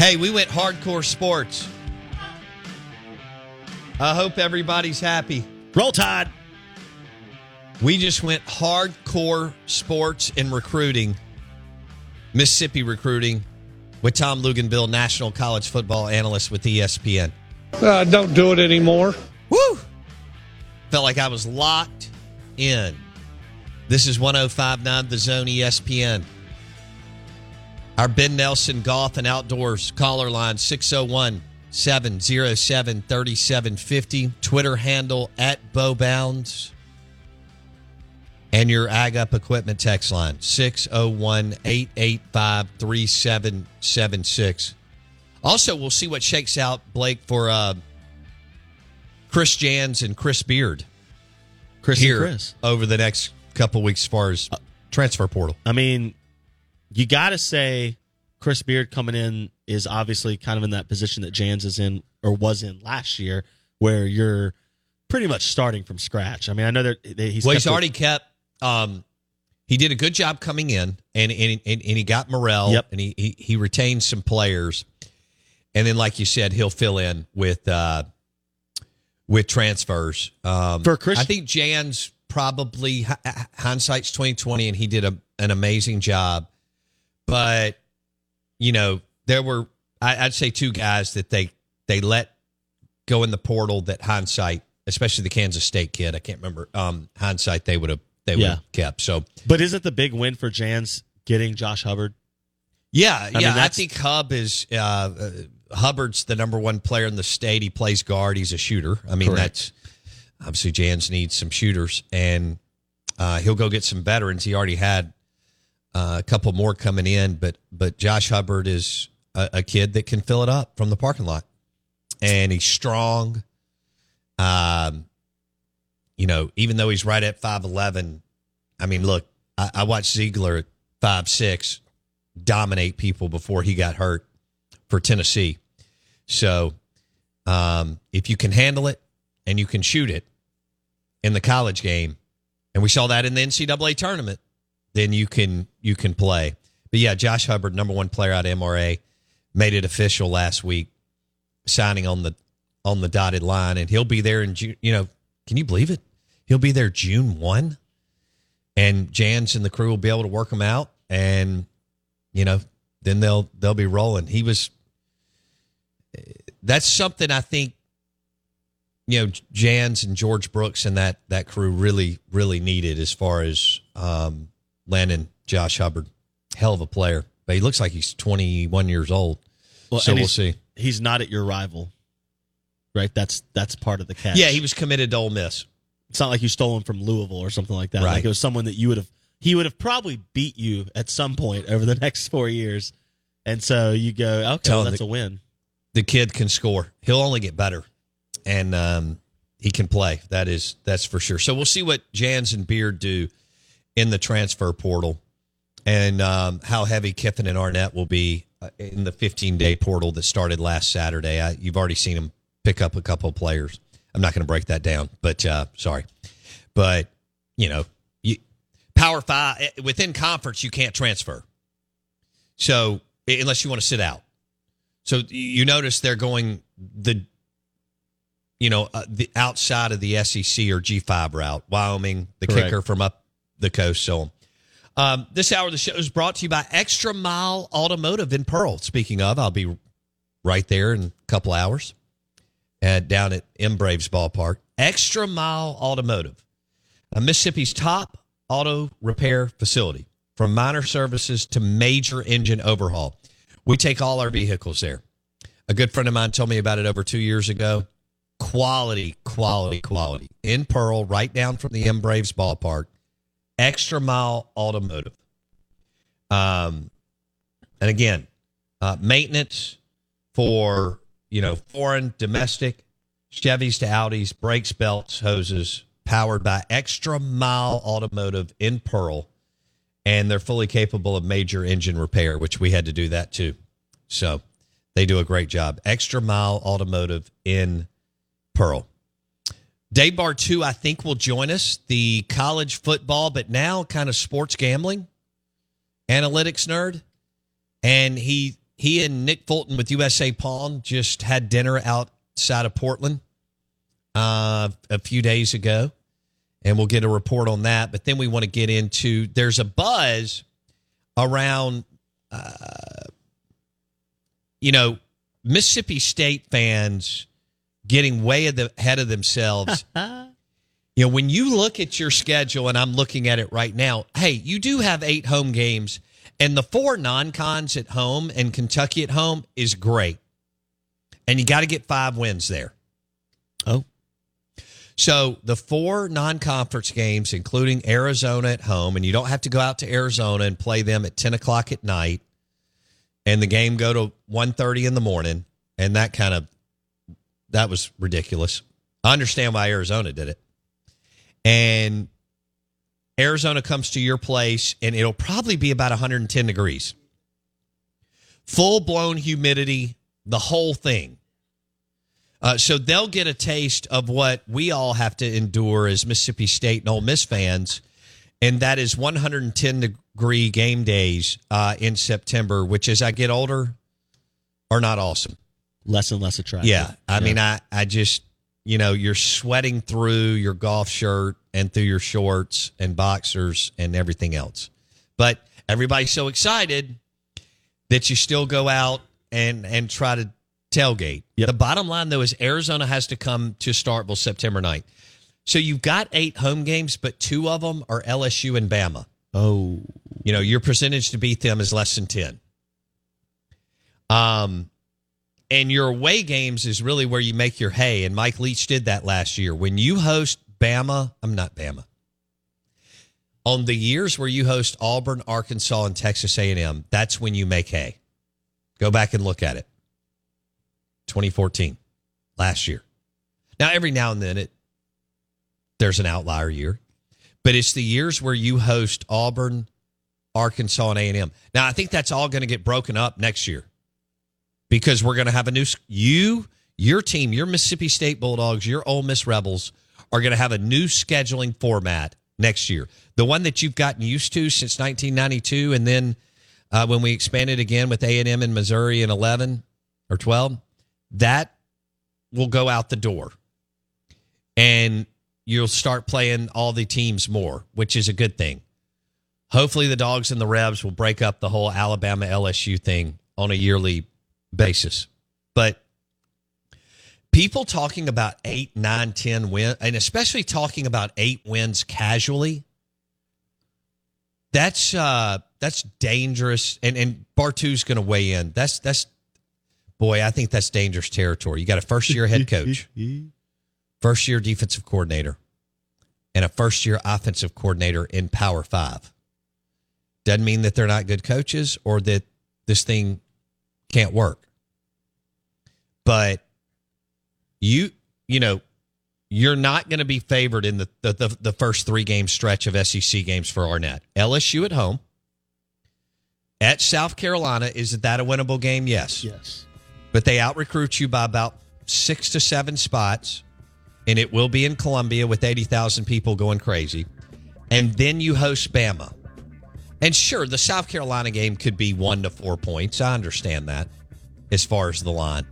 Hey, we went hardcore sports. I hope everybody's happy. Roll Tide. We just went hardcore sports and recruiting, Mississippi recruiting, with Tom Luginbill, national college football analyst with ESPN. Uh, don't do it anymore. Woo! Felt like I was locked in. This is 1059 The Zone ESPN. Our Ben Nelson Golf and Outdoors caller line 601 707 3750. Twitter handle at Bowbounds. And your Ag Up Equipment text line 601 885 3776. Also, we'll see what shakes out, Blake, for uh, Chris Jans and Chris Beard Chris and here Chris. over the next couple weeks as far as transfer portal. I mean, you got to say Chris Beard coming in is obviously kind of in that position that Jans is in or was in last year, where you're pretty much starting from scratch. I mean, I know that he's well, he's kept a- already kept. Um, he did a good job coming in, and and, and, and he got Murrell, Yep. and he, he he retained some players, and then like you said, he'll fill in with uh, with transfers. Um, For Chris- I think Jan's probably hi- hi- hindsight's twenty twenty, and he did a, an amazing job. But you know, there were I, I'd say two guys that they they let go in the portal that hindsight, especially the Kansas State kid, I can't remember. Um, hindsight they would have they would Yeah. have kept. So But is it the big win for Jans getting Josh Hubbard? yeah, mean, yeah. I think Hub is uh, uh, Hubbard's the number one player in the state. He plays guard. He's a shooter. I mean, Correct. that's obviously Jans needs some shooters, and uh, he'll go get some veterans. He already had uh, a couple more coming in, but but Josh Hubbard is a, a kid that can fill it up from the parking lot, and he's strong. Um, you know, even though he's right at five eleven, I mean, look, I, I watched Zeigler at five six dominate people before he got hurt for Tennessee. So, um, if you can handle it and you can shoot it in the college game, and we saw that in the NCAA tournament, then you can you can play. But yeah, Josh Hubbard, number one player out of MRA, made it official last week, signing on the on the dotted line, and he'll be there in June. You know, can you believe it? He'll be there June one, and Jans and the crew will be able to work him out, and you know, then they'll they'll be rolling. He was. That's something I think. You know, Jans and George Brooks and that that crew really really needed as far as um, landing Josh Hubbard. Hell of a player, but he looks like he's 21 years old. so we'll see. He's not at your rival, right? That's that's part of the catch. Yeah, he was committed to Ole Miss. It's not like you stole him from Louisville or something like that. Right. Like it was someone that you would have he would have probably beat you at some point over the next four years. And so you go, okay, well, that's that- a win. the kid can score. He'll only get better, and um, he can play. That is that's for sure. So we'll see what Jans and Beard do in the transfer portal, and um, how heavy Kiffin and Arnett will be uh, in the 15 day portal that started last Saturday. I, you've already seen them pick up a couple of players. I'm not going to break that down, but uh, sorry, but you know, you, Power Five eh, within conference you can't transfer. So unless you want to sit out. So you notice they're going the, you know, uh, the outside of the SEC or G5 route. Wyoming, the Correct. kicker from up the coast, so. Um, this hour of the show is brought to you by Extra Mile Automotive in Pearl. Speaking of, I'll be right there in a couple hours uh, down at M Braves Ballpark. Extra Mile Automotive, Mississippi's top auto repair facility, from minor services to major engine overhaul. We take all our vehicles there. A good friend of mine told me about it over two years ago. Quality, quality, quality. In Pearl, right down from the M Braves ballpark. Extra Mile Automotive. Um, and again, uh, maintenance for you know foreign, domestic, Chevys to Audis, brakes, belts, hoses, powered by Extra Mile Automotive in Pearl, and they're fully capable of major engine repair, which we had to do that too. So they do a great job. Extra Mile Automotive in Pearl. Dave Bartoo, I think, will join us. The college football, but now kind of sports gambling analytics nerd. And he he and Nick Fulton with USA Pawn just had dinner outside of Portland uh, a few days ago. And we'll get a report on that. But then we want to get into there's a buzz around uh, you know, Mississippi State fans getting way ahead of themselves. you know, when you look at your schedule, and I'm looking at it right now, hey, you do have eight home games, and the four non cons at home and Kentucky at home is great. And you got to get five wins there. Oh. So the four non-conference games, including Arizona at home, and you don't have to go out to Arizona and play them at ten o'clock at night and the game go to 1.30 in the morning and that kind of that was ridiculous. I understand why arizona did it. And arizona comes to your place and it'll probably be about 110 degrees. Full blown humidity the whole thing. Uh, so they'll get a taste of what we all have to endure as mississippi state and Ole miss fans and that is 110 degree game days uh, in September, which as I get older are not awesome. Less and less attractive. Yeah. I mean, I, I just, you know, you're sweating through your golf shirt and through your shorts and boxers and everything else. But everybody's so excited that you still go out and, and try to tailgate. Yep. The bottom line, though, is Arizona has to come to Starkville September 9th. So you've got eight home games, but two of them are LSU and Bama. Oh. You know, your percentage to beat them is less than 10. Um, and your away games is really where you make your hay. And Mike Leach did that last year. When you host Bama, I'm not Bama. On the years where you host Auburn, Arkansas, and Texas A&M, that's when you make hay. Go back and look at it. 2014, last year. Now, every now and then it there's an outlier year, but it's the years where you host Auburn, Arkansas, and A and M. Now I think that's all going to get broken up next year because we're going to have a new you, your team, your Mississippi State Bulldogs, your Ole Miss Rebels are going to have a new scheduling format next year. The one that you've gotten used to since 1992, and then uh, when we expanded again with A and M in Missouri in 11 or 12, that will go out the door. And you'll start playing all the teams more, which is a good thing. Hopefully, the Dogs and the Rebs will break up the whole Alabama LSU thing on a yearly basis. But people talking about eight, nine, ten wins, and especially talking about eight wins casually, that's uh that's dangerous. And and Bartoo's to weigh in. That's that's boy, I think that's dangerous territory. You got a first year head coach first year defensive coordinator and a first year offensive coordinator in Power Five. Doesn't mean that they're not good coaches or that this thing can't work. But you, you know, you're not going to be favored in the, the, the, the first three game stretch of SEC games for Arnett. LSU at home. At South Carolina, is that a winnable game? Yes. Yes. But they out recruit you by about six to seven spots and it will be in Columbia with 80,000 people going crazy. And then you host Bama. And sure, the South Carolina game could be one to four points. I understand that as far as the line.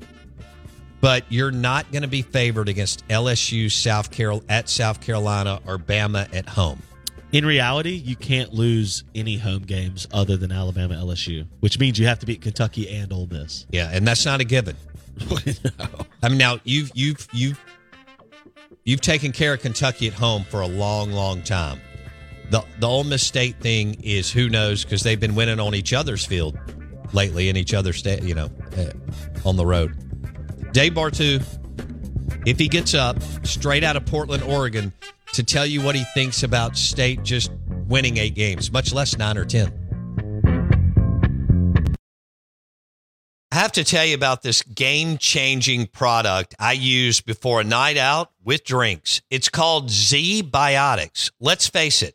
But you're not going to be favored against LSU, South Carol at South Carolina, or Bama at home. In reality, you can't lose any home games other than Alabama LSU, which means you have to beat Kentucky and Ole Miss. Yeah, and that's not a given. I mean, now you've you've you've you've taken care of Kentucky at home for a long, long time. The the Ole Miss State thing is who knows because they've been winning on each other's field lately in each other's state, you know, uh, on the road. Dave Bartoo, if he gets up straight out of Portland, Oregon, to tell you what he thinks about State just winning eight games, much less nine or ten. I have to tell you about this game changing product I use before a night out with drinks. It's called ZBiotics. Let's face it,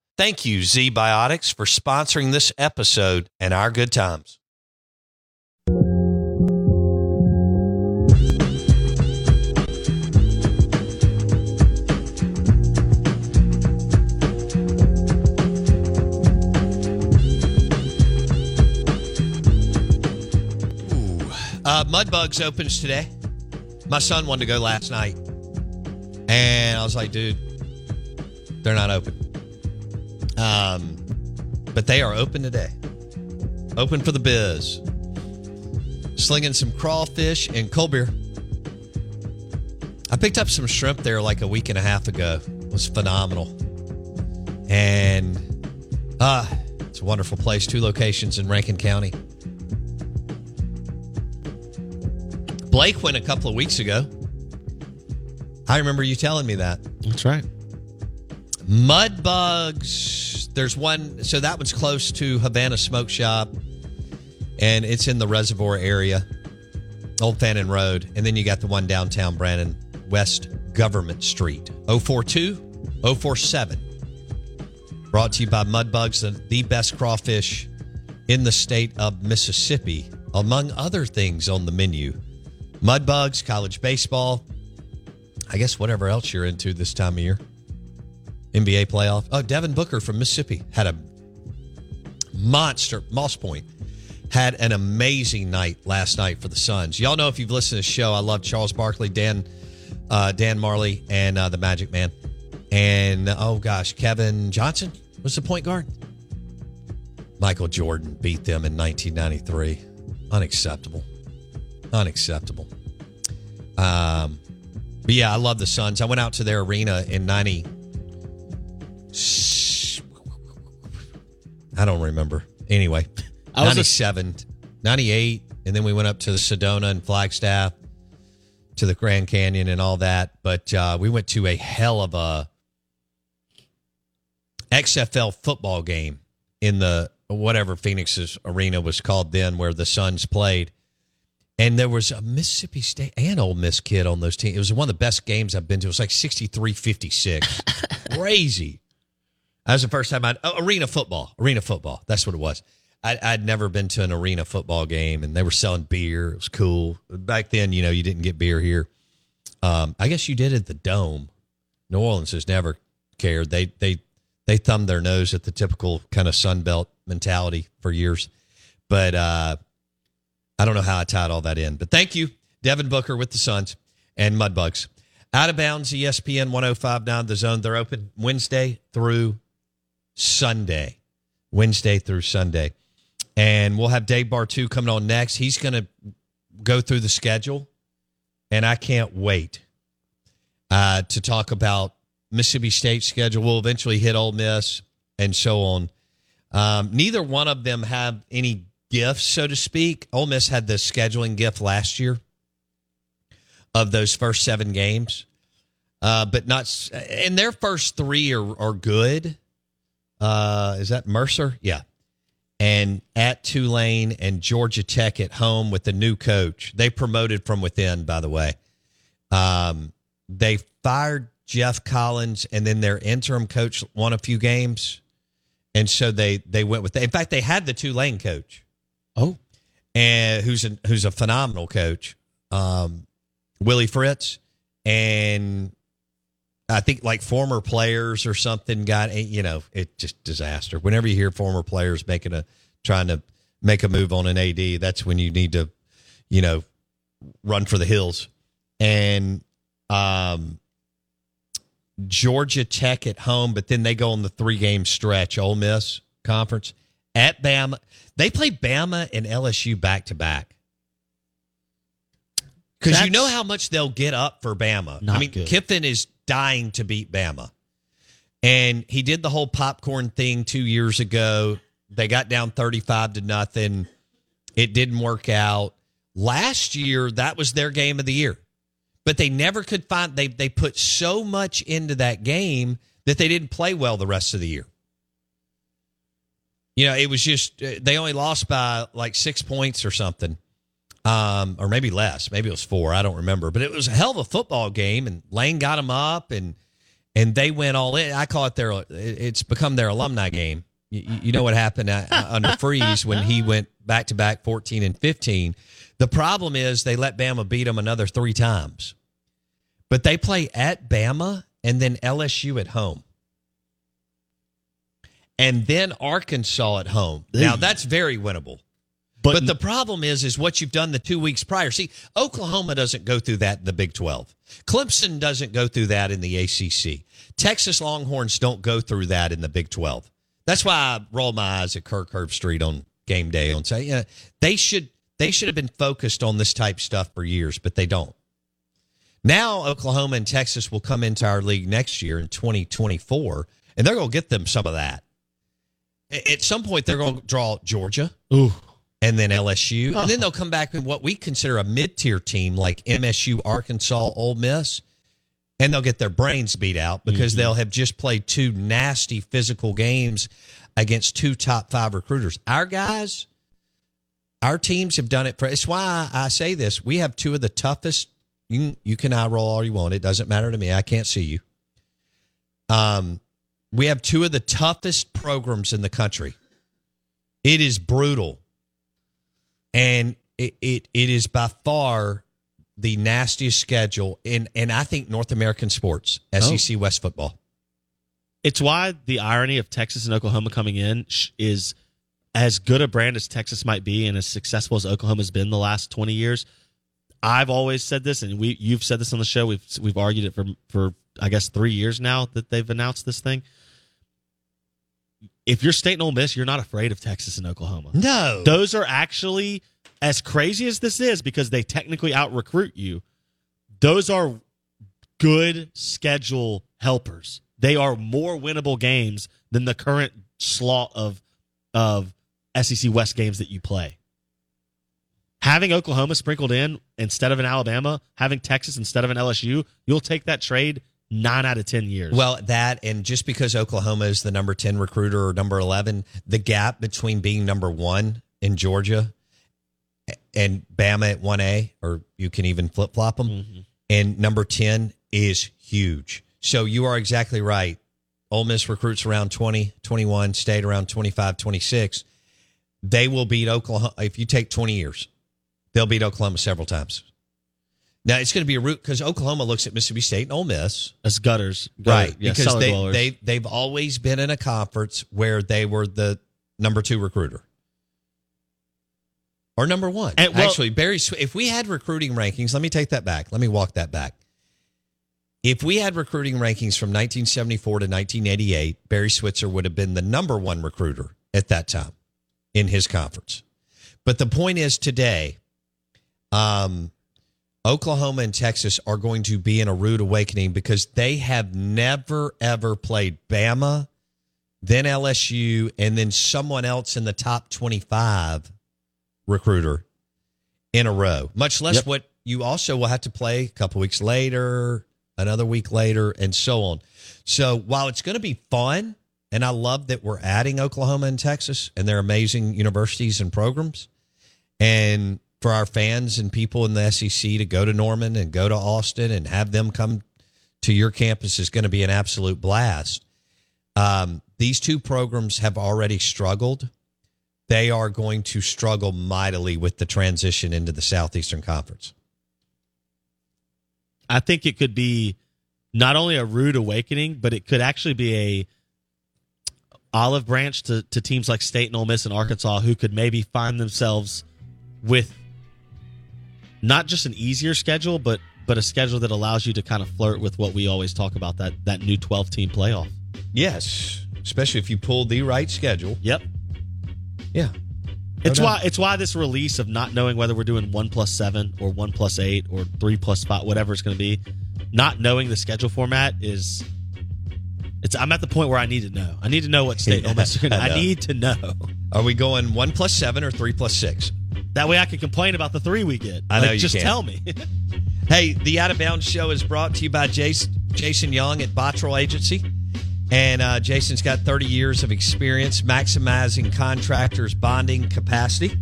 Thank you, ZBiotics, for sponsoring this episode and our good times. Uh, Mudbugs opens today. My son wanted to go last night. And I was like, dude, they're not open. Um, but they are open today. Open for the biz. Slinging some crawfish and cold beer. I picked up some shrimp there like a week and a half ago. It was phenomenal. And ah, it's a wonderful place. Two locations in Rankin County. Blake went a couple of weeks ago. I remember you telling me that. That's right. Mudbugs. There's one. So that one's close to Havana Smoke Shop, and it's in the Reservoir area, Old Fannin Road, and then you got the one downtown Brandon, West Government Street, 042 047. Brought to you by Mudbugs, the, the best crawfish in the state of Mississippi, among other things on the menu. Mudbugs, college baseball, I guess whatever else you're into this time of year. NBA playoff. Oh, Devin Booker from Mississippi had a monster. Moss Point had an amazing night last night for the Suns. Y'all know if you've listened to the show, I love Charles Barkley, Dan, uh, Dan Majerle, and uh, the Magic Man, and oh gosh, Kevin Johnson was the point guard. Michael Jordan beat them in 1993. Unacceptable. Unacceptable. Um, but yeah, I love the Suns. I went out to their arena in 90. I don't remember. Anyway, I was a- 97, 98, and then we went up to the Sedona and Flagstaff to the Grand Canyon and all that. But uh, we went to a hell of a XFL football game in the whatever Phoenix's arena was called then, where the Suns played. And there was a Mississippi State and Ole Miss kid on those teams. It was one of the best games I've been to. It was like 63 56. Crazy. That was the first time I'd oh, arena football. Arena football. That's what it was. I, I'd never been to an arena football game, and they were selling beer. It was cool. Back then, you know, you didn't get beer here. Um, I guess you did at the Dome. New Orleans has never cared. They they they thumbed their nose at the typical kind of Sun Belt mentality for years. But uh, I don't know how I tied all that in. But thank you, Devin Booker with the Suns and Mudbugs. Out of bounds, ESPN 1059 The Zone. They're open Wednesday through Sunday. Wednesday through Sunday. And we'll have Dave Bartoo coming on next. He's going to go through the schedule. And I can't wait uh, to talk about Mississippi State's schedule. We'll eventually hit Ole Miss and so on. Um, neither one of them have any gifts, so to speak. Ole Miss had the scheduling gift last year of those first seven games, uh, but not. And their first three are are good. Uh, is that Mercer? Yeah. And at Tulane and Georgia Tech at home with the new coach. They promoted from within, by the way. Um, they fired Geoff Collins, and then their interim coach won a few games, and so they they went with. That. In fact, they had the Tulane coach, Oh, and who's a, who's a phenomenal coach, um, Willie Fritz, and I think like former players or something got you know it just disaster. Whenever you hear former players making a trying to make a move on an AD, that's when you need to, you know, run for the hills. And um, Georgia Tech at home, but then they go on the three game stretch. Ole Miss conference at Bama. They play Bama and LSU back to back. Because you know how much they'll get up for Bama. I mean, good. Kiffin is dying to beat Bama. And he did the whole popcorn thing two years ago. They got down 35 to nothing. It didn't work out. Last year, that was their game of the year. But they never could find they they put so much into that game that they didn't play well the rest of the year. You know, it was just they only lost by like 6 points or something. Um or maybe less. Maybe it was 4, I don't remember, but it was a hell of a football game and Lane got them up and and they went all in. I call it their it's become their alumni game. You, you know what happened uh, under Freeze when he went back to back 14 and 15. The problem is they let Bama beat them another three times. But they play at Bama and then LSU at home. And then Arkansas at home. Now that's very winnable. But, But the problem is, is what you've done the two weeks prior. See, Oklahoma doesn't go through that in the Big 12. Clemson doesn't go through that in the ACC. Texas Longhorns don't go through that in the Big 12. That's why I roll my eyes at Kirk Herbstreit on game day and say, yeah, they should they should have been focused on this type stuff for years, but they don't. Now Oklahoma and Texas will come into our league next year in 2024, and they're going to get them some of that. At some point, they're going to draw Georgia ooh, and then LSU, and then they'll come back with what we consider a mid-tier team like MSU, Arkansas, Ole Miss, and they'll get their brains beat out because they'll have just played two nasty physical games against two top five recruiters. Our guys, our teams have done it for. It's why I say this: we have two of the toughest. You can, you can eye roll all you want; it doesn't matter to me. I can't see you. Um, we have two of the toughest programs in the country. It is brutal and it, it it is by far the nastiest schedule in and I think North American sports, oh. SEC West football. it's why the irony of Texas and Oklahoma coming in is as good a brand as Texas might be and as successful as Oklahoma's been the last 20 years. I've always said this, and we you've said this on the show. We've we've argued it for for I guess three years now that they've announced this thing. If you're State and Ole Miss, you're not afraid of Texas and Oklahoma. No, Those are actually as crazy as this is because they technically out recruit you. Those are good schedule helpers. They are more winnable games than the current slot of of SEC West games that you play. Having Oklahoma sprinkled in instead of an Alabama, having Texas instead of an LSU, you'll take that trade nine out of ten years. Well, that and just because Oklahoma is the number 10 recruiter or number 11, the gap between being number 1 in Georgia and Bama at 1A or you can even flip-flop them mm-hmm. and number 10 is huge. So you are exactly right. Ole Miss recruits around 20, 21, State around 25, 26. They will beat Oklahoma if you take 20 years. They'll beat Oklahoma several times. Now it's going to be a route because Oklahoma looks at Mississippi State and Ole Miss. As gutters, gutter- right yeah, because they, dwellers. they they've always been in a conference where they were the number two recruiter. Or number one. And, well- actually barry if we had recruiting rankings let me take that back. Let me walk that back. If we had recruiting rankings from 1974 to 1988 barry switzer would have been the number one recruiter at that time in his conference. But the point is today um Oklahoma and Texas are going to be in a rude awakening because they have never ever played Bama, then LSU, and then someone else in the top 25 recruiter in a row, much less Yep. what you also will have to play a couple weeks later, another week later, and so on. So while it's going to be fun, and I love that we're adding Oklahoma and Texas, and they're amazing universities and programs, and for our fans and people in the SEC to go to Norman and go to Austin and have them come to your campus is going to be an absolute blast. Um, these two programs have already struggled. They are going to struggle mightily with the transition into the Southeastern Conference. I think it could be not only a rude awakening, but it could actually be a olive branch to, to teams like State and Ole Miss and Arkansas who could maybe find themselves with not just an easier schedule, but but a schedule that allows you to kind of flirt with what we always talk about that that new twelve team playoff. Yes, especially if you pull the right schedule. Yep. Yeah. It's doubt. why it's why this release of not knowing whether we're doing one plus seven or one plus eight or three plus five, whatever it's going to be, not knowing the schedule format is. It's. I'm at the point where I need to know. I need to know what state and Ole Miss are going to. I I need to know. Are we going one plus seven or three plus six? That way I can complain about the three we get. I know Like, you Just can. tell me. Hey, the Out of Bounds Show is brought to you by Jason, Jason Young at Bottrell Agency. And uh, Jason's got 30 years of experience maximizing contractors' bonding capacity,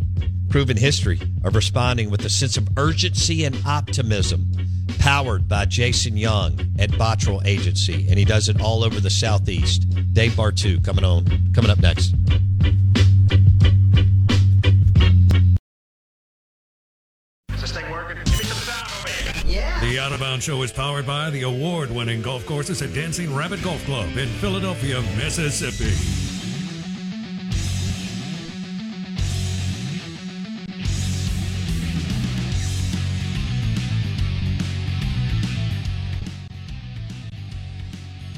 proven history of responding with a sense of urgency and optimism. Powered by Jason Young at Bottrell Agency, and he does it all over the Southeast. Dave Bartoo coming on, coming up next. Out of Bounds Show is powered by the award winning golf courses at Dancing Rabbit Golf Club in Philadelphia, Mississippi.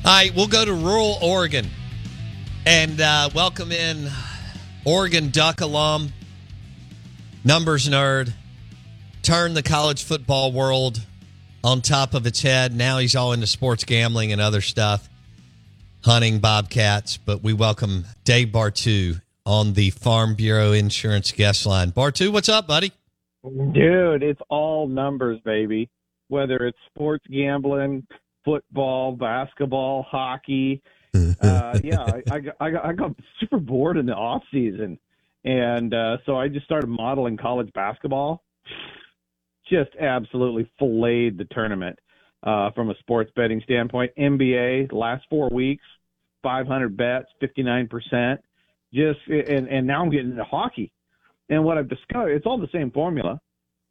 All right, we'll go to rural Oregon and uh, welcome in Oregon Duck alum, numbers nerd, turned the college football world on top of its head. Now he's all into sports gambling and other stuff, hunting bobcats. But we welcome Dave Bartoo on the Farm Bureau Insurance guest line. Bartoo, what's up, buddy? Dude, it's all numbers, baby. Whether it's sports gambling, football, basketball, hockey. Uh, yeah, I, I, got- I, got, I got super bored in the off season, and uh, so I just started modeling college basketball. Just absolutely filleted the tournament uh, from a sports betting standpoint. NBA last four weeks, 500 bets, 59 percent. Just and and now I'm getting into hockey. And what I've discovered, it's all the same formula,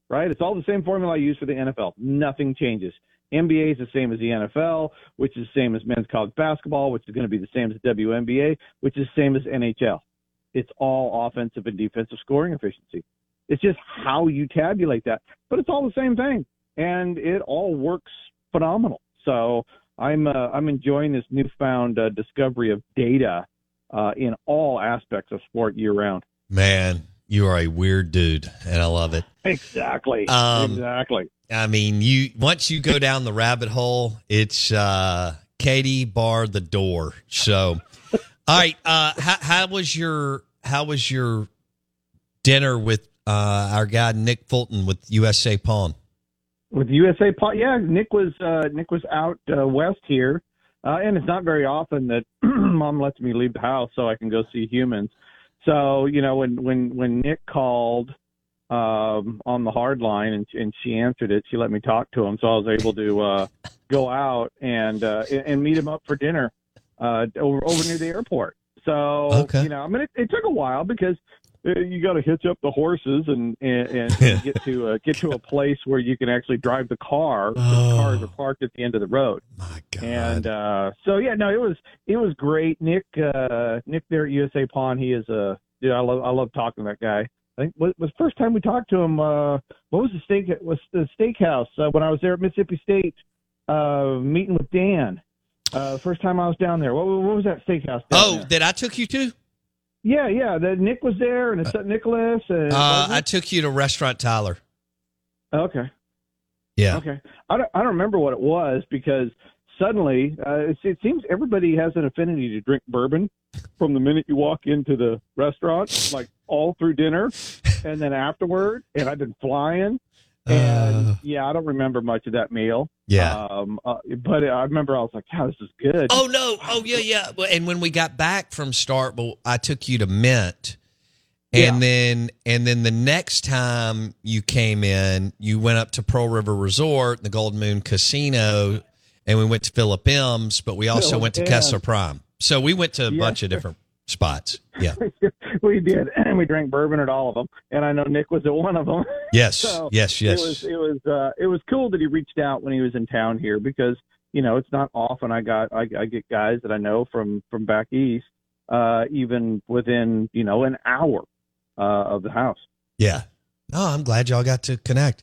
right? It's all the same formula I use for the NFL. Nothing changes. NBA is the same as the NFL, which is the same as men's college basketball, which is going to be the same as WNBA, which is the same as NHL. It's all offensive and defensive scoring efficiency. It's just how you tabulate that, but it's all the same thing, and it all works phenomenal. So I'm uh, I'm enjoying this newfound uh, discovery of data uh, in all aspects of sport year round. Man, you are a weird dude, and I love it. Exactly. Um, exactly. I mean, you once you go down the rabbit hole, it's uh Katie bar the door. So, all right, uh how, how was your how was your dinner with uh our guy Nick Fulton with USA Pawn? With USA Pawn, yeah, Nick was uh, Nick was out uh, west here, uh, and it's not very often that mom lets me leave the house so I can go see humans. So you know, when when when Nick called um, on the hard line and and she answered it, she let me talk to him, so I was able to uh, go out and uh, and and meet him up for dinner uh, over over near the airport. So Okay. you know, I mean, it, it took a while because you got to hitch up the horses and and, and, and get to uh, get to a place where you can actually drive the car. The cars are parked at the end of the road, My God. and uh, so yeah, no, it was it was great. Nick uh, Nick there at USA Pawn, he is a dude. I love I love talking to that guy. I think was was the first time we talked to him. Uh, what was the steak? Was the steakhouse uh, when I was there at Mississippi State uh, meeting with Dan? Uh, first time I was down there. What, what was that steakhouse? Down oh, there? that I took you to? Yeah, yeah. The Nick was there, and it's St. Nicholas. And Uh, I took you to Restaurant Tyler. okay. Yeah. Okay. I don't, I don't remember what it was because suddenly, uh, it, it seems everybody has an affinity to drink bourbon from the minute you walk into the restaurant, like all through dinner, and then afterward. And I've been flying, and Uh. yeah, I don't remember much of that meal. Yeah. Um, uh, but I remember I was like, "Wow, this is good." Oh no! Oh yeah, yeah. And when we got back from Starkville, I took you to Mint, and Yeah. then and then the next time you came in, you went up to Pearl River Resort, the Golden Moon Casino, and we went to Philip M's, but we also Philip went to. Kessler Prime. So we went to a Yeah. bunch of different spots. Yeah. we did, and we drank bourbon at all of them. And I know Nick was at one of them. Yes. So yes. It was it was uh, it was cool that he reached out when he was in town here because you know it's not often I got I, I get guys that I know from from back east uh, even within you know an hour uh, of the house. Yeah. Oh, I'm glad y'all got to connect.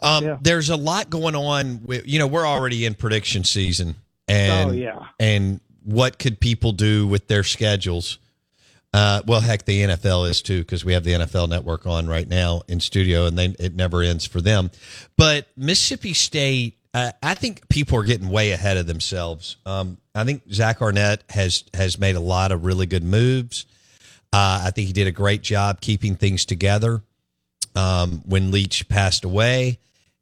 Um, Yeah. There's a lot going on. With, you know, we're already in prediction season, and oh yeah, and what could people do with their schedules? Uh, well, heck, the NFL is too because we have the NFL Network on right now in studio, and they, it never ends for them. But Mississippi State, uh, I think people are getting way ahead of themselves. Um, I think Zach Arnett has has made a lot of really good moves. Uh, I think he did a great job keeping things together um, when Leach passed away,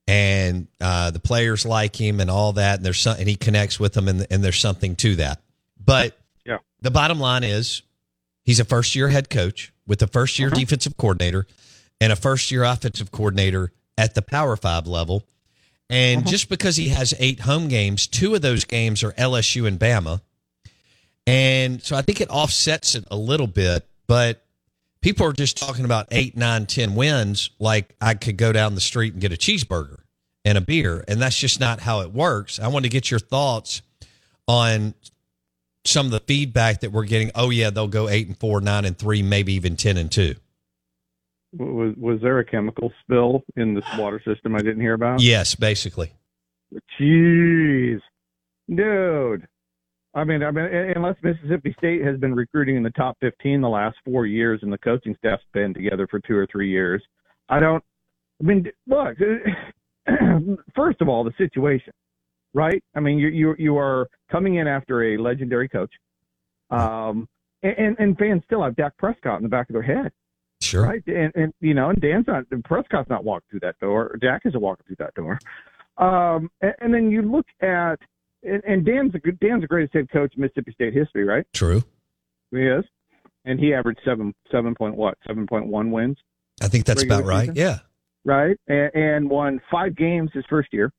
and uh, the players like him and all that. And there's some, and he connects with them, and, and there's something to that. But Yeah. the bottom line is, he's a first year head coach with a first year uh-huh. defensive coordinator and a first year offensive coordinator at the Power Five level. And uh-huh. just because he has eight home games, two of those games are LSU and Bama. And so I think it offsets it a little bit, but people are just talking about eight, nine, ten wins like I could go down the street and get a cheeseburger and a beer. And that's just not how it works. I want to get your thoughts on some of the feedback that we're getting. Oh, yeah, they'll go eight and four, nine and three, maybe even 10 and two. was was there a chemical spill in this water system I didn't hear about? Yes, basically. Jeez, dude. I mean, I mean, unless Mississippi State has been recruiting in the top 15 the last four years, and the coaching staff's been together for two or three years, I don't. I mean, look. First of all, the situation, right? I mean, you you you are coming in after a legendary coach, um, and and fans still have Dak Prescott in the back of their head Sure. right? And and you know, and Dan's not Prescott's not walking through that door. Dak isn't walking through that door. Um, and, and then you look at and, and Dan's a good Dan's the greatest head coach in Mississippi State history, right? True. He is, and he averaged seven seven point what seven point one wins, I think that's about right. season? Yeah. right? And, and won five games his first year.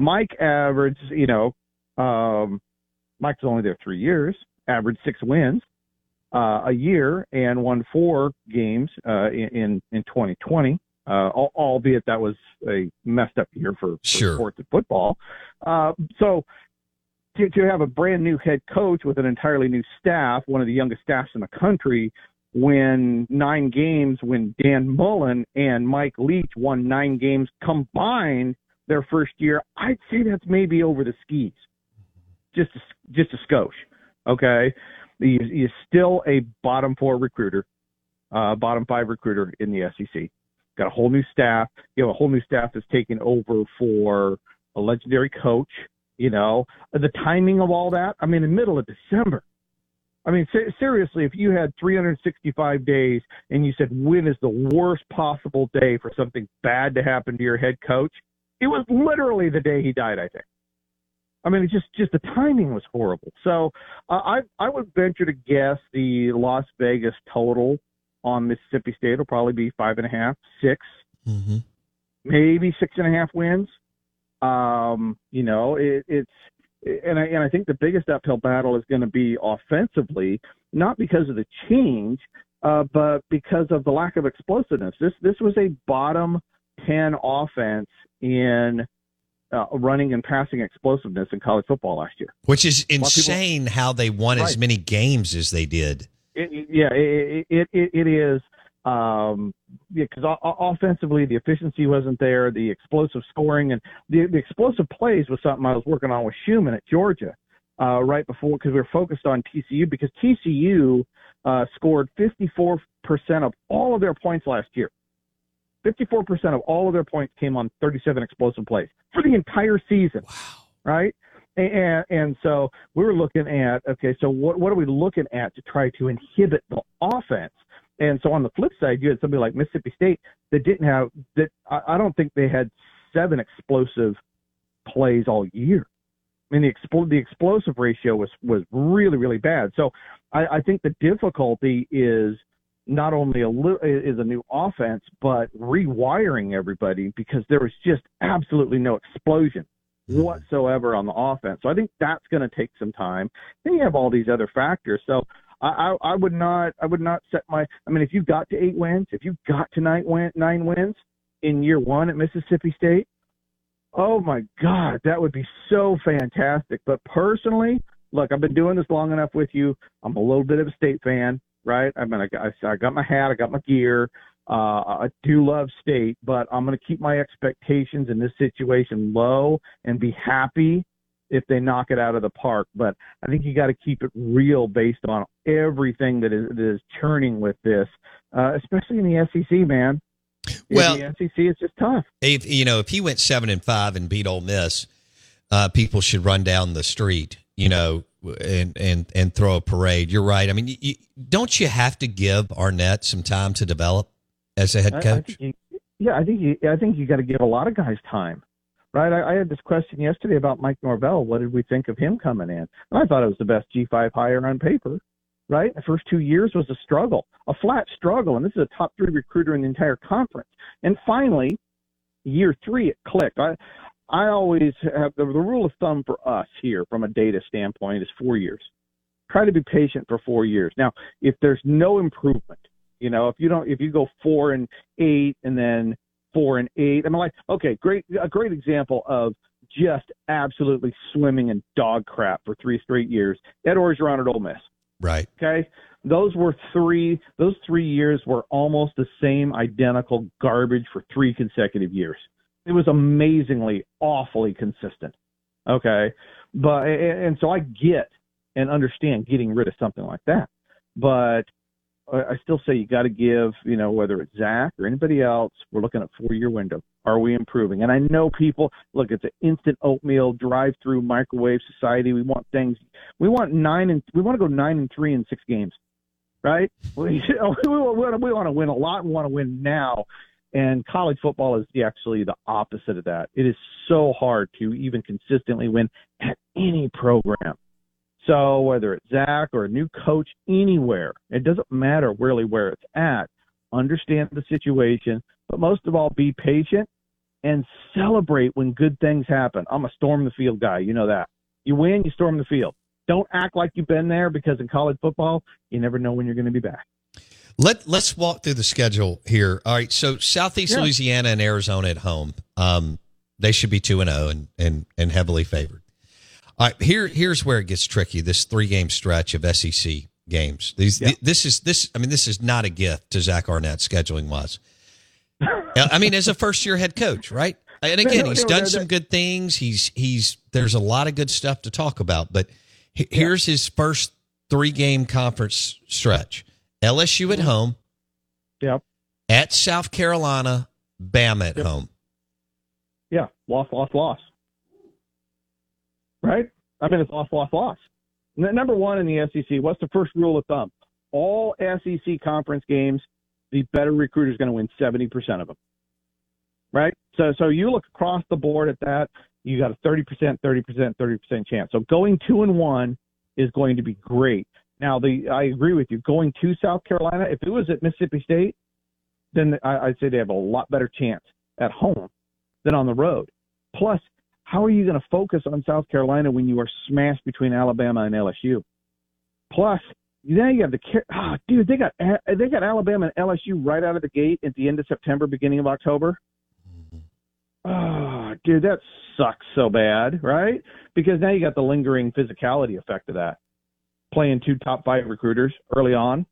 Mike averaged, you know, um, Mike was only there three years, averaged six wins uh, a year, and won four games uh, in in in 2020. Uh, albeit that was a messed up year for, for Sure. sports and football. Uh, so to, to have a brand new head coach with an entirely new staff, one of the youngest staffs in the country, win nine games when Dan Mullen and Mike Leach won nine games combined their first year, I'd say that's maybe over the skis. Just a, just a skosh. Okay. You, you're still a bottom four recruiter, uh, bottom five recruiter in the SEC. Got a whole new staff. You have a whole new staff that's taken over for a legendary coach. You know, the timing of all that. I mean, in the middle of December. I mean, ser- seriously, if you had 365 days and you said when is the worst possible day for something bad to happen to your head coach, it was literally the day he died. I think. I mean, it's just just the timing was horrible. So uh, I I would venture to guess the Las Vegas total on Mississippi State will probably be five and a half, six, Mm-hmm. maybe six and a half wins. Um, you know, it, it's and I and I think the biggest uphill battle is going to be offensively, not because of the change, uh, but because of the lack of explosiveness. This this was a bottom ten offense in uh, running and passing explosiveness in college football last year. Which is of people- insane how they won as many games as they did. It, yeah, it, it, it, it is. Um, yeah, because offensively the efficiency wasn't there, the explosive scoring and the, the explosive plays was something I was working on with Schumann at Georgia uh, right before because we were focused on TCU because TCU uh, scored 54% of all of their points last year. 54% of all of their points came on 37 explosive plays for the entire season. Wow. Right? And, and so we were looking at okay, so what what are we looking at to try to inhibit the offense? And so on the flip side, you had somebody like Mississippi State that didn't have that. I, I don't think they had seven explosive plays all year. I mean, the, expl- the explosive ratio was was really really bad. So I, I think the difficulty is not only a li- is a new offense, but rewiring everybody because there was just absolutely no explosion mm-hmm. whatsoever on the offense. So I think that's going to take some time. Then you have all these other factors. So I, I, I would not I would not set my. I mean, if you got to eight wins, if you got to nine win nine wins in year one at Mississippi State, oh my God, that would be so fantastic. But personally, look, I've been doing this long enough with you. I'm a little bit of a state fan, right? I mean, I got, I got my hat, I got my gear. Uh, I do love state, but I'm going to keep my expectations in this situation low and be happy if they knock it out of the park. But I think you got to keep it real based on everything that is, that is churning with this, uh, especially in the SEC, man. Well- in the SEC is just tough. If you know, if he went seven and five and beat Ole Miss, uh, people should run down the street, you know, and and and throw a parade. You're right. I mean, you, don't you have to give Arnett some time to develop as a head I- I coach? think you, yeah, I think you, I think you got to give a lot of guys time, right? I, I had this question yesterday about Mike Norvell. What did we think of him coming in? And I thought it was the best G5 hire on paper, right? The first two years was a struggle, a flat struggle, and this is a top three recruiter in the entire conference. And finally, year three, it clicked. I, I always have the, the rule of thumb for us here from a data standpoint is four years. Try to be patient for four years. Now, if there's no improvement, you know, if you don't, if you go four and eight and then four and eight, I'm like, okay, great, a great example of just absolutely swimming in dog crap for three straight years. Ed Orgeron at Ole Miss. right. Okay, those were three. Those three years were almost the same identical garbage for three consecutive years. It was amazingly, awfully consistent. Okay, but and so I get and understand getting rid of something like that, but I still say you got to give, you know, whether it's Zach or anybody else, we're looking at four year window. Are we improving? And I know people look, it's an instant oatmeal drive through microwave society. We want things, we want nine and we want to go nine and three in six games, right? We, we, want, we want to win a lot and want to win now. And college football is actually the opposite of that. It is so hard to even consistently win at any program. So whether it's Zach or a new coach anywhere, it doesn't matter really where it's at. Understand the situation, but most of all, be patient and celebrate when good things happen. I'm a storm the field guy. You know that. You win, you storm the field. Don't act like you've been there because in college football, you never know when you're going to be back. Let Let's walk through the schedule here. All right. So Southeast Yeah. Louisiana and Arizona at home. Um, they should be two and zero and and and heavily favored. All right. Here here's where it gets tricky. This three game stretch of SEC games. These Yeah. this is this. I mean, this is not a gift to Zach Arnett scheduling wise. I mean, as a first year head coach, right? And again, he's done some good things. He's he's there's a lot of good stuff to talk about. But he- here's his first three game conference stretch: LSU at mm-hmm. home, Yep. at South Carolina, Bama at Yep. home. Yeah. Loss, loss, loss. Right? I mean, it's loss, loss, loss. Number one in the SEC, what's the first rule of thumb? All SEC conference games, the better recruiter is going to win 70% of them. Right? So, so you look across the board at that, you got a 30%, 30%, 30% chance. So going two and one is going to be great. Now, the I agree with you. Going to South Carolina, if it was at Mississippi State, then I, I'd say they have a lot better chance at home than on the road. Plus, how are you going to focus on South Carolina when you are smashed between Alabama and LSU? Plus, now you have the ah, dude. They got they got Alabama and LSU right out of the gate at the end of September, beginning of October. Oh, dude, that sucks so bad, right? Because now you got the lingering physicality effect of that. Playing two top five recruiters early on,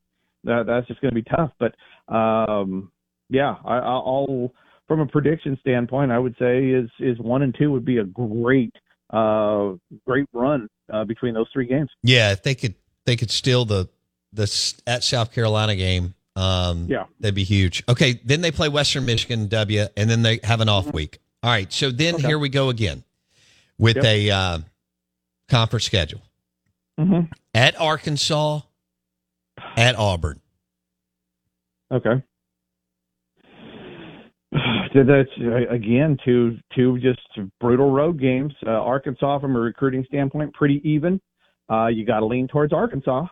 that, that's just going to be tough. But um, yeah, I, I'll from a prediction standpoint, I would say is is one and two would be a great uh great run uh, between those three games. Yeah, if they could they could steal the the at South Carolina game. Um, Yeah. that'd be huge. Okay, then they play Western Michigan W, and then they have an off week. All right, so then Okay. here we go again with Yep. a uh, conference schedule Mhm. at Arkansas, at Auburn. Okay. That's again two two just brutal road games. Uh, Arkansas, from a recruiting standpoint, pretty even. Uh, you got to lean towards Arkansas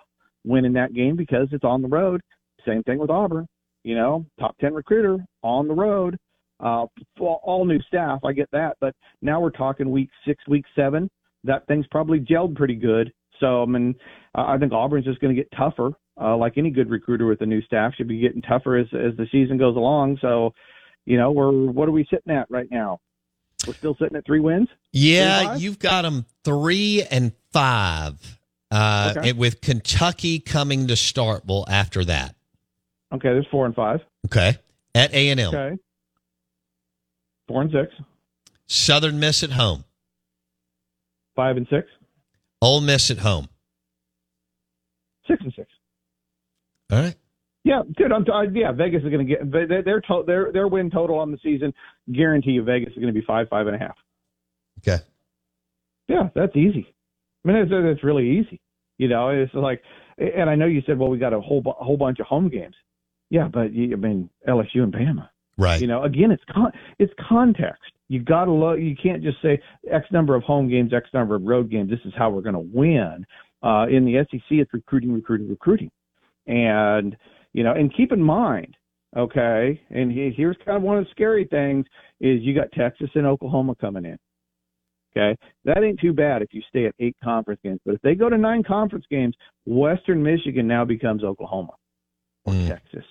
winning that game because it's on the road. Same thing with Auburn. You know, top ten recruiter on the road. Uh, all all new staff, I get that, but now we're talking week six, week seven. That thing's probably gelled pretty good. So I mean, I think Auburn's just going to get tougher. Uh, like any good recruiter with a new staff, should be getting tougher as as the season goes along. So, you know, we're what are we sitting at right now? We're still sitting at three wins. Yeah, Three, you've got them three and five, uh, Okay. and with Kentucky coming to Starkville after that. Okay, there's four and five. Okay, at A and M, Okay, four and six, Southern Miss at home, five and six, Ole Miss at home. six and six. All right. Yeah, good. I'm, uh, yeah, Vegas is going to get their their, to, their their win total on the season. Guarantee you, Vegas is going to be five, five and a half. Okay. Yeah, that's easy. I mean, it's, it's really easy. You know, it's like, and I know you said, well, we got a whole a whole bunch of home games. Yeah, but you, I mean, LSU and Bama. Right. You know, again, it's con- it's context. You got to look. You can't just say X number of home games, X number of road games. This is how we're going to win. Uh, in the SEC, it's recruiting, recruiting, recruiting, and you know, and keep in mind, okay. And he, here's kind of one of the scary things is you got Texas and Oklahoma coming in. Okay, that ain't too bad if you stay at eight conference games. But if they go to nine conference games, Western Michigan now becomes Oklahoma or Mm. Texas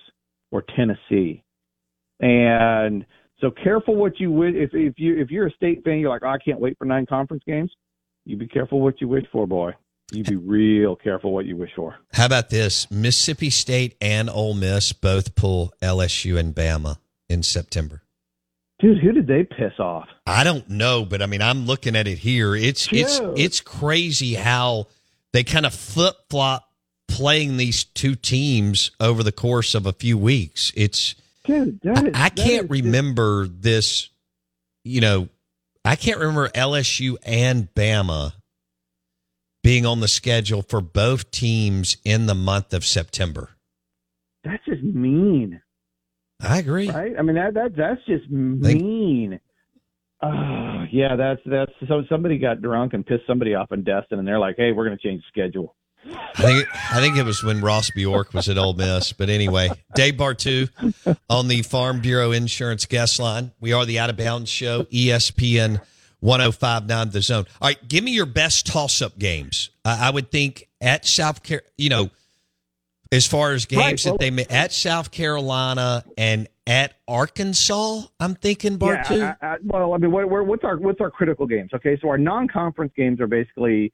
or Tennessee. And so careful what you wish if if you if you're a state fan, you're like, oh, I can't wait for nine conference games. You be careful what you wish for, boy. You be real careful what you wish for. How about this? Mississippi State and Ole Miss both pull LSU and Bama in September. Dude, who did they piss off? I don't know, but I mean, I'm looking at it here. It's it's it's crazy how they kind of flip flop playing these two teams over the course of a few weeks. It's Dude, I, is, I that can't is just- remember this. You know, I can't remember LSU and Bama being on the schedule for both teams in the month of September. that's just mean, I agree. right? I mean that that that's just mean. Oh, yeah, that's that's so somebody got drunk and pissed somebody off in Destin, and they're like, "Hey, we're going to change the schedule." I think I think it was when Ross Bjork was at Ole Miss. But anyway, Dave Bartoo on the Farm Bureau Insurance guest line. We are the Out of Bounds Show, ESPN 1059 The Zone. All right, give me your best toss up games. I I would think at South Car, you know, as far as games Right, well- that they at South Carolina and at Arkansas. I'm thinking Bartoo. Yeah, I, I, well, I mean, what, what- what's our what's our critical games? Okay, so our non-conference games are basically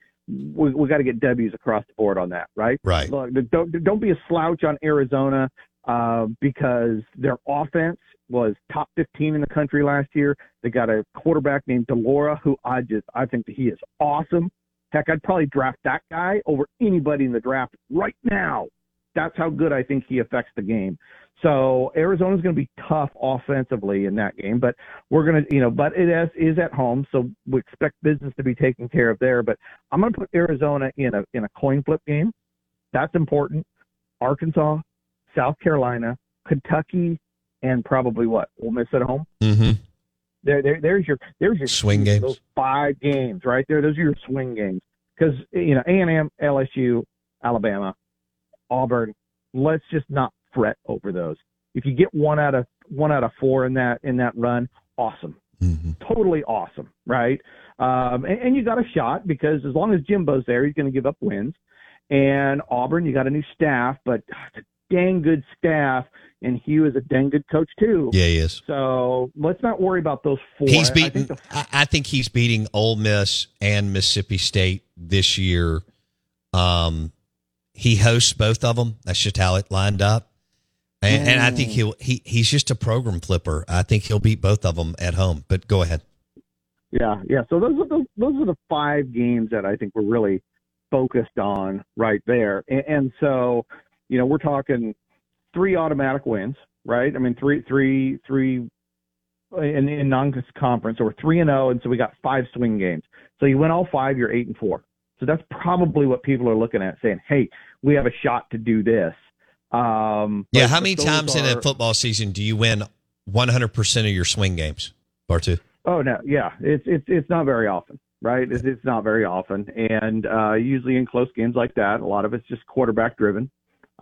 we, we got to get W's across the board on that, right? Right. Look, don't don't be a slouch on Arizona uh, because their offense was top 15 in the country last year. They got a quarterback named de Laura who I just I think that he is awesome. Heck, I'd probably draft that guy over anybody in the draft right now. That's how good I think he affects the game. So Arizona's going to be tough offensively in that game, but we're going to, you know, but it is, is at home, so we expect business to be taken care of there. But I'm going to put Arizona in a in a coin flip game. That's important. Arkansas, South Carolina, Kentucky, and probably what Ole Miss at home. Mm-hmm. There, there, there's your there's your Swing games. Those five games right there. Those are your swing games because you know A and M, LSU, Alabama, Auburn. Let's just not fret over those. If you get one out of one out of four in that in that run, awesome, Mm-hmm. totally awesome, right? Um, and, and you got a shot because as long as Jimbo's there, he's going to give up wins. And Auburn, you got a new staff, but it's a dang good staff, and Hugh is a dang good coach too. Yeah, he is. So let's not worry about those four. He's I think the I think he's beating Ole Miss and Mississippi State this year. Um, he hosts both of them. That's just how it lined up. And, and I think Mm. he'll he he's just a program flipper. I think he'll beat both of them at home. But go ahead. Yeah, yeah. So those are the those are the five games that I think we're really focused on right there. And, and so, you know, we're talking three automatic wins, right? I mean, three, three, three in, in non-conference, or three and zero, and so we got five swing games. So you win all five, you're eight and four. So that's probably what people are looking at, saying, "Hey, we have a shot to do this." Um, Yeah, how many times in a football season do you win 100% of your swing games, Bartoo? Oh no, yeah, it's it's it's not very often, right? It's, it's not very often, and uh, usually in close games like that, a lot of it's just quarterback driven.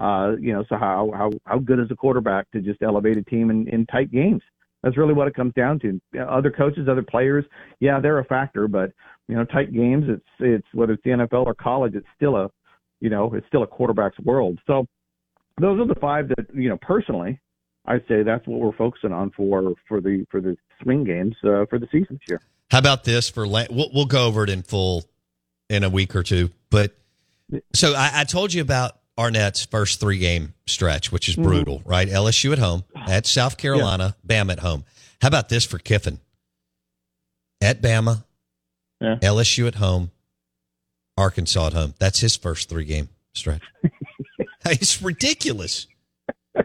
Uh, you know, so how how how good is a quarterback to just elevate a team in, in tight games? That's really what it comes down to. Other coaches, other players, yeah, they're a factor, but you know, tight games, it's it's whether it's the NFL or college, it's still a, you know, it's still a quarterback's world. So those are the five that you know personally. I'd say that's what we're focusing on for for the for the swing games uh, for the season this year. How about this for la- we'll, we'll go over it in full in a week or two. But so I, I told you about Arnett's first three game stretch, which is brutal, mm-hmm. right? LSU at home, ah, at South Carolina, Bama at home. How about this for Kiffin? At Bama, Yeah. LSU at home, Arkansas at home. That's his first three game stretch. it's ridiculous.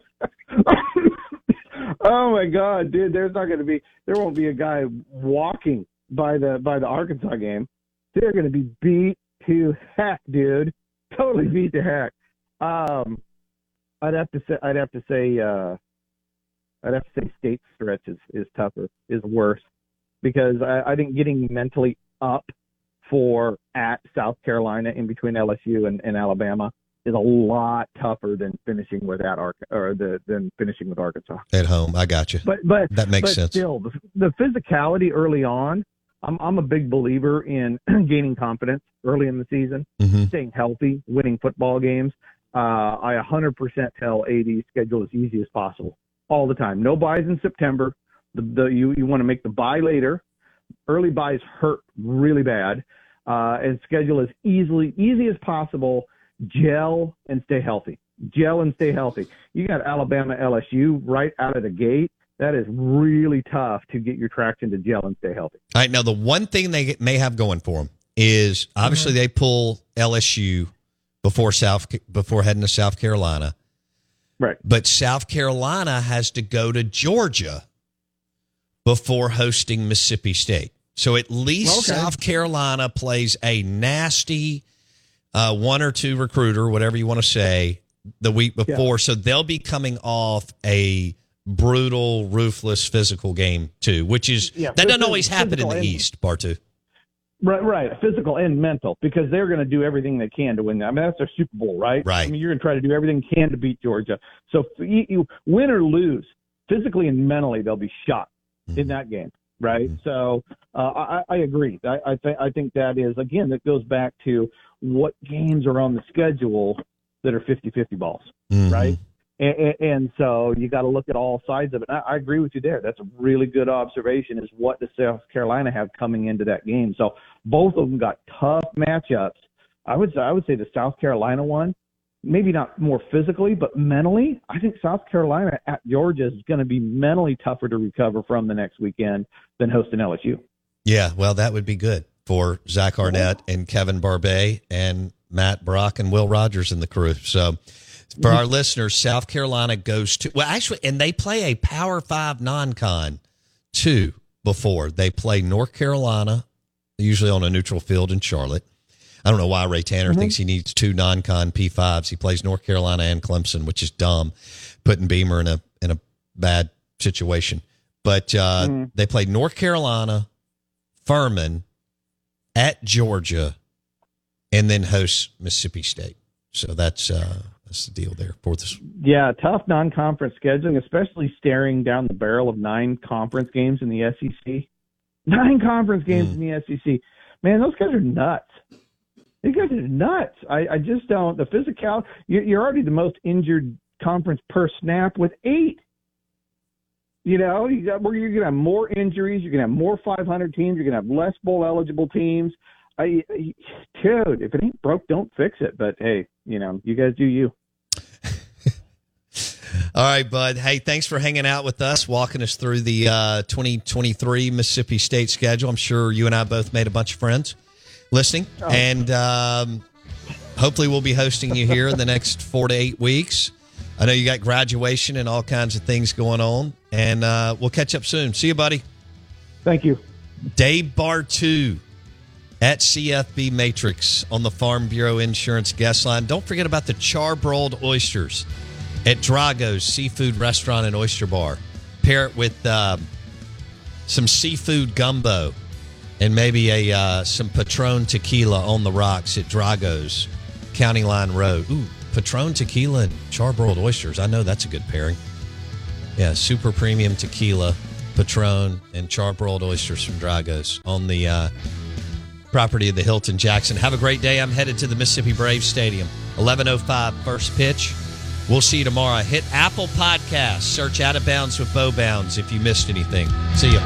oh my god, dude! There's not going to be there won't be a guy walking by the by the Arkansas game. They're going to be beat to heck, dude. Totally beat to heck. Um, I'd have to say I'd have to say uh, I'd have to say state stretch is, is tougher, is worse because I, I think getting mentally up for at South Carolina in between LSU and, and Alabama is a lot tougher than finishing with at Ark or the than finishing with Arkansas. At home, I got you. But but That makes but sense. Still, the, the physicality early on, I'm I'm a big believer in gaining confidence early in the season, Mhm. staying healthy, winning football games. Uh, I 100% tell AD schedule as easy as possible all the time. No byes in September. The, the you you want to make the bye later. Early byes hurt really bad, uh, and schedule as easily easy as possible. Gel and stay healthy. Gel and stay healthy. You got Alabama, LSU right out of the gate. That is really tough to get your traction to gel and stay healthy. All right. Now, the one thing they may have going for them is obviously they pull LSU before South before heading to South Carolina, Right. but South Carolina has to go to Georgia before hosting Mississippi State. So at least Okay. South Carolina plays a nasty uh, one or two recruiter, whatever you want to say, the week before. So they'll be coming off a brutal, ruthless, physical game too, which is Yeah, that doesn't always happen in the and- East, Bartoo. Right, right. Physical and mental, because they're going to do everything they can to win. I mean, that's their Super Bowl, right? Right. I mean, you're going to try to do everything you can to beat Georgia. So you, you win or lose, physically and mentally, they'll be shot in that game, right? So uh, I, I agree. I, I think I think that is again that goes back to what games are on the schedule that are 50-50 balls, Mhm. right? And, and, so you got to look at all sides of it. I, I agree with you there. That's a really good observation. Is what does South Carolina have coming into that game? So both of them got tough matchups. I would say I would say the South Carolina one, maybe not more physically, but mentally. I think South Carolina at Georgia is going to be mentally tougher to recover from the next weekend than hosting LSU. Yeah, well, that would be good for Zach Arnett and Kevin Barbay and Matt Brock and Will Rogers and the crew. So, for our listeners, South Carolina goes to well, actually, and they play a Power Five non-con too. Before they play North Carolina, usually on a neutral field in Charlotte. I don't know why Ray Tanner thinks he needs two non-con P5s. He plays North Carolina and Clemson, which is dumb, putting Beamer in a in a bad situation. But uh, they played North Carolina, Furman, at Georgia, and then host Mississippi State. So that's uh, that's the deal there for this. Yeah, tough non-conference scheduling, especially staring down the barrel of nine conference games in the SEC. Nine conference games in the hmm. SEC. Man, those guys are nuts. These guys are nuts. I, I just don't. The physical. You're, you're already the most injured conference per snap with eight. You know, you got, you're going to have more injuries. You're going to have more 500 teams. You're going to have less bowl eligible teams. I, I, dude, if it ain't broke, don't fix it. But hey, you know, you guys do you. All right, bud. Hey, thanks for hanging out with us, walking us through the uh, 2023 Mississippi State schedule. I'm sure you and I both made a bunch of friends listening, and um, hopefully we'll be hosting you here in the next four to eight weeks. I know you got graduation and all kinds of things going on, and uh, we'll catch up soon. See you, buddy. Thank you. Dave Bartoo at CFB Matrix on the Farm Bureau Insurance guest line. Don't forget about the charbroiled oysters at Drago's Seafood Restaurant and Oyster Bar. Pair it with uh, some seafood gumbo and maybe a uh, some Patron tequila on the rocks at Drago's County Line Road. Ooh, Patron tequila and charbroiled oysters. I know that's a good pairing. Yeah, super premium tequila, Patron, and charbroiled oysters from Drago's on the uh, property of the Hilton Jackson. Have a great day. I'm headed to the Mississippi Braves Stadium. 11:05 first pitch. We'll see you tomorrow. Hit Apple Podcasts. Search Out of Bounds with Bo Bounds if you missed anything. See you.